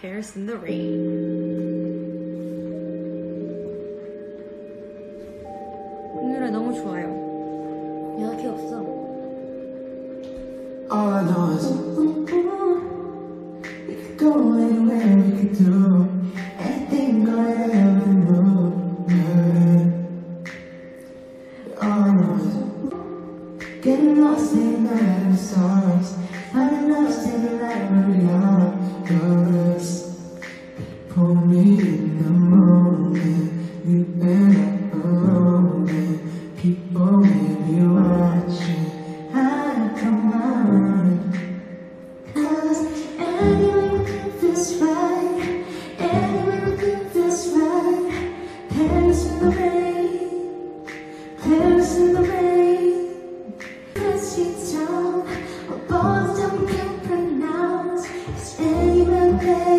Paris in the Rain. 이 노래 너무 좋아요. 연락해 없어. All I know is we could go anywhere, we could do anything I ever knew. Yeah. All I know is getting lost in the night of the stars, finding lost in the light You've been alone, and people may be watching. I come on. Cause anywhere feels right, anywhere feels right. Paris in the rain, Paris in the rain. Don't rain,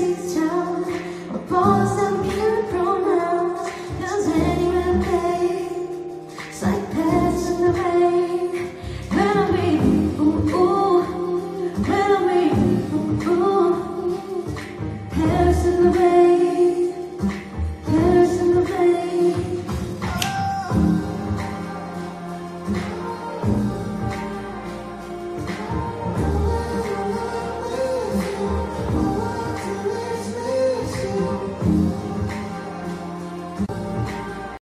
she's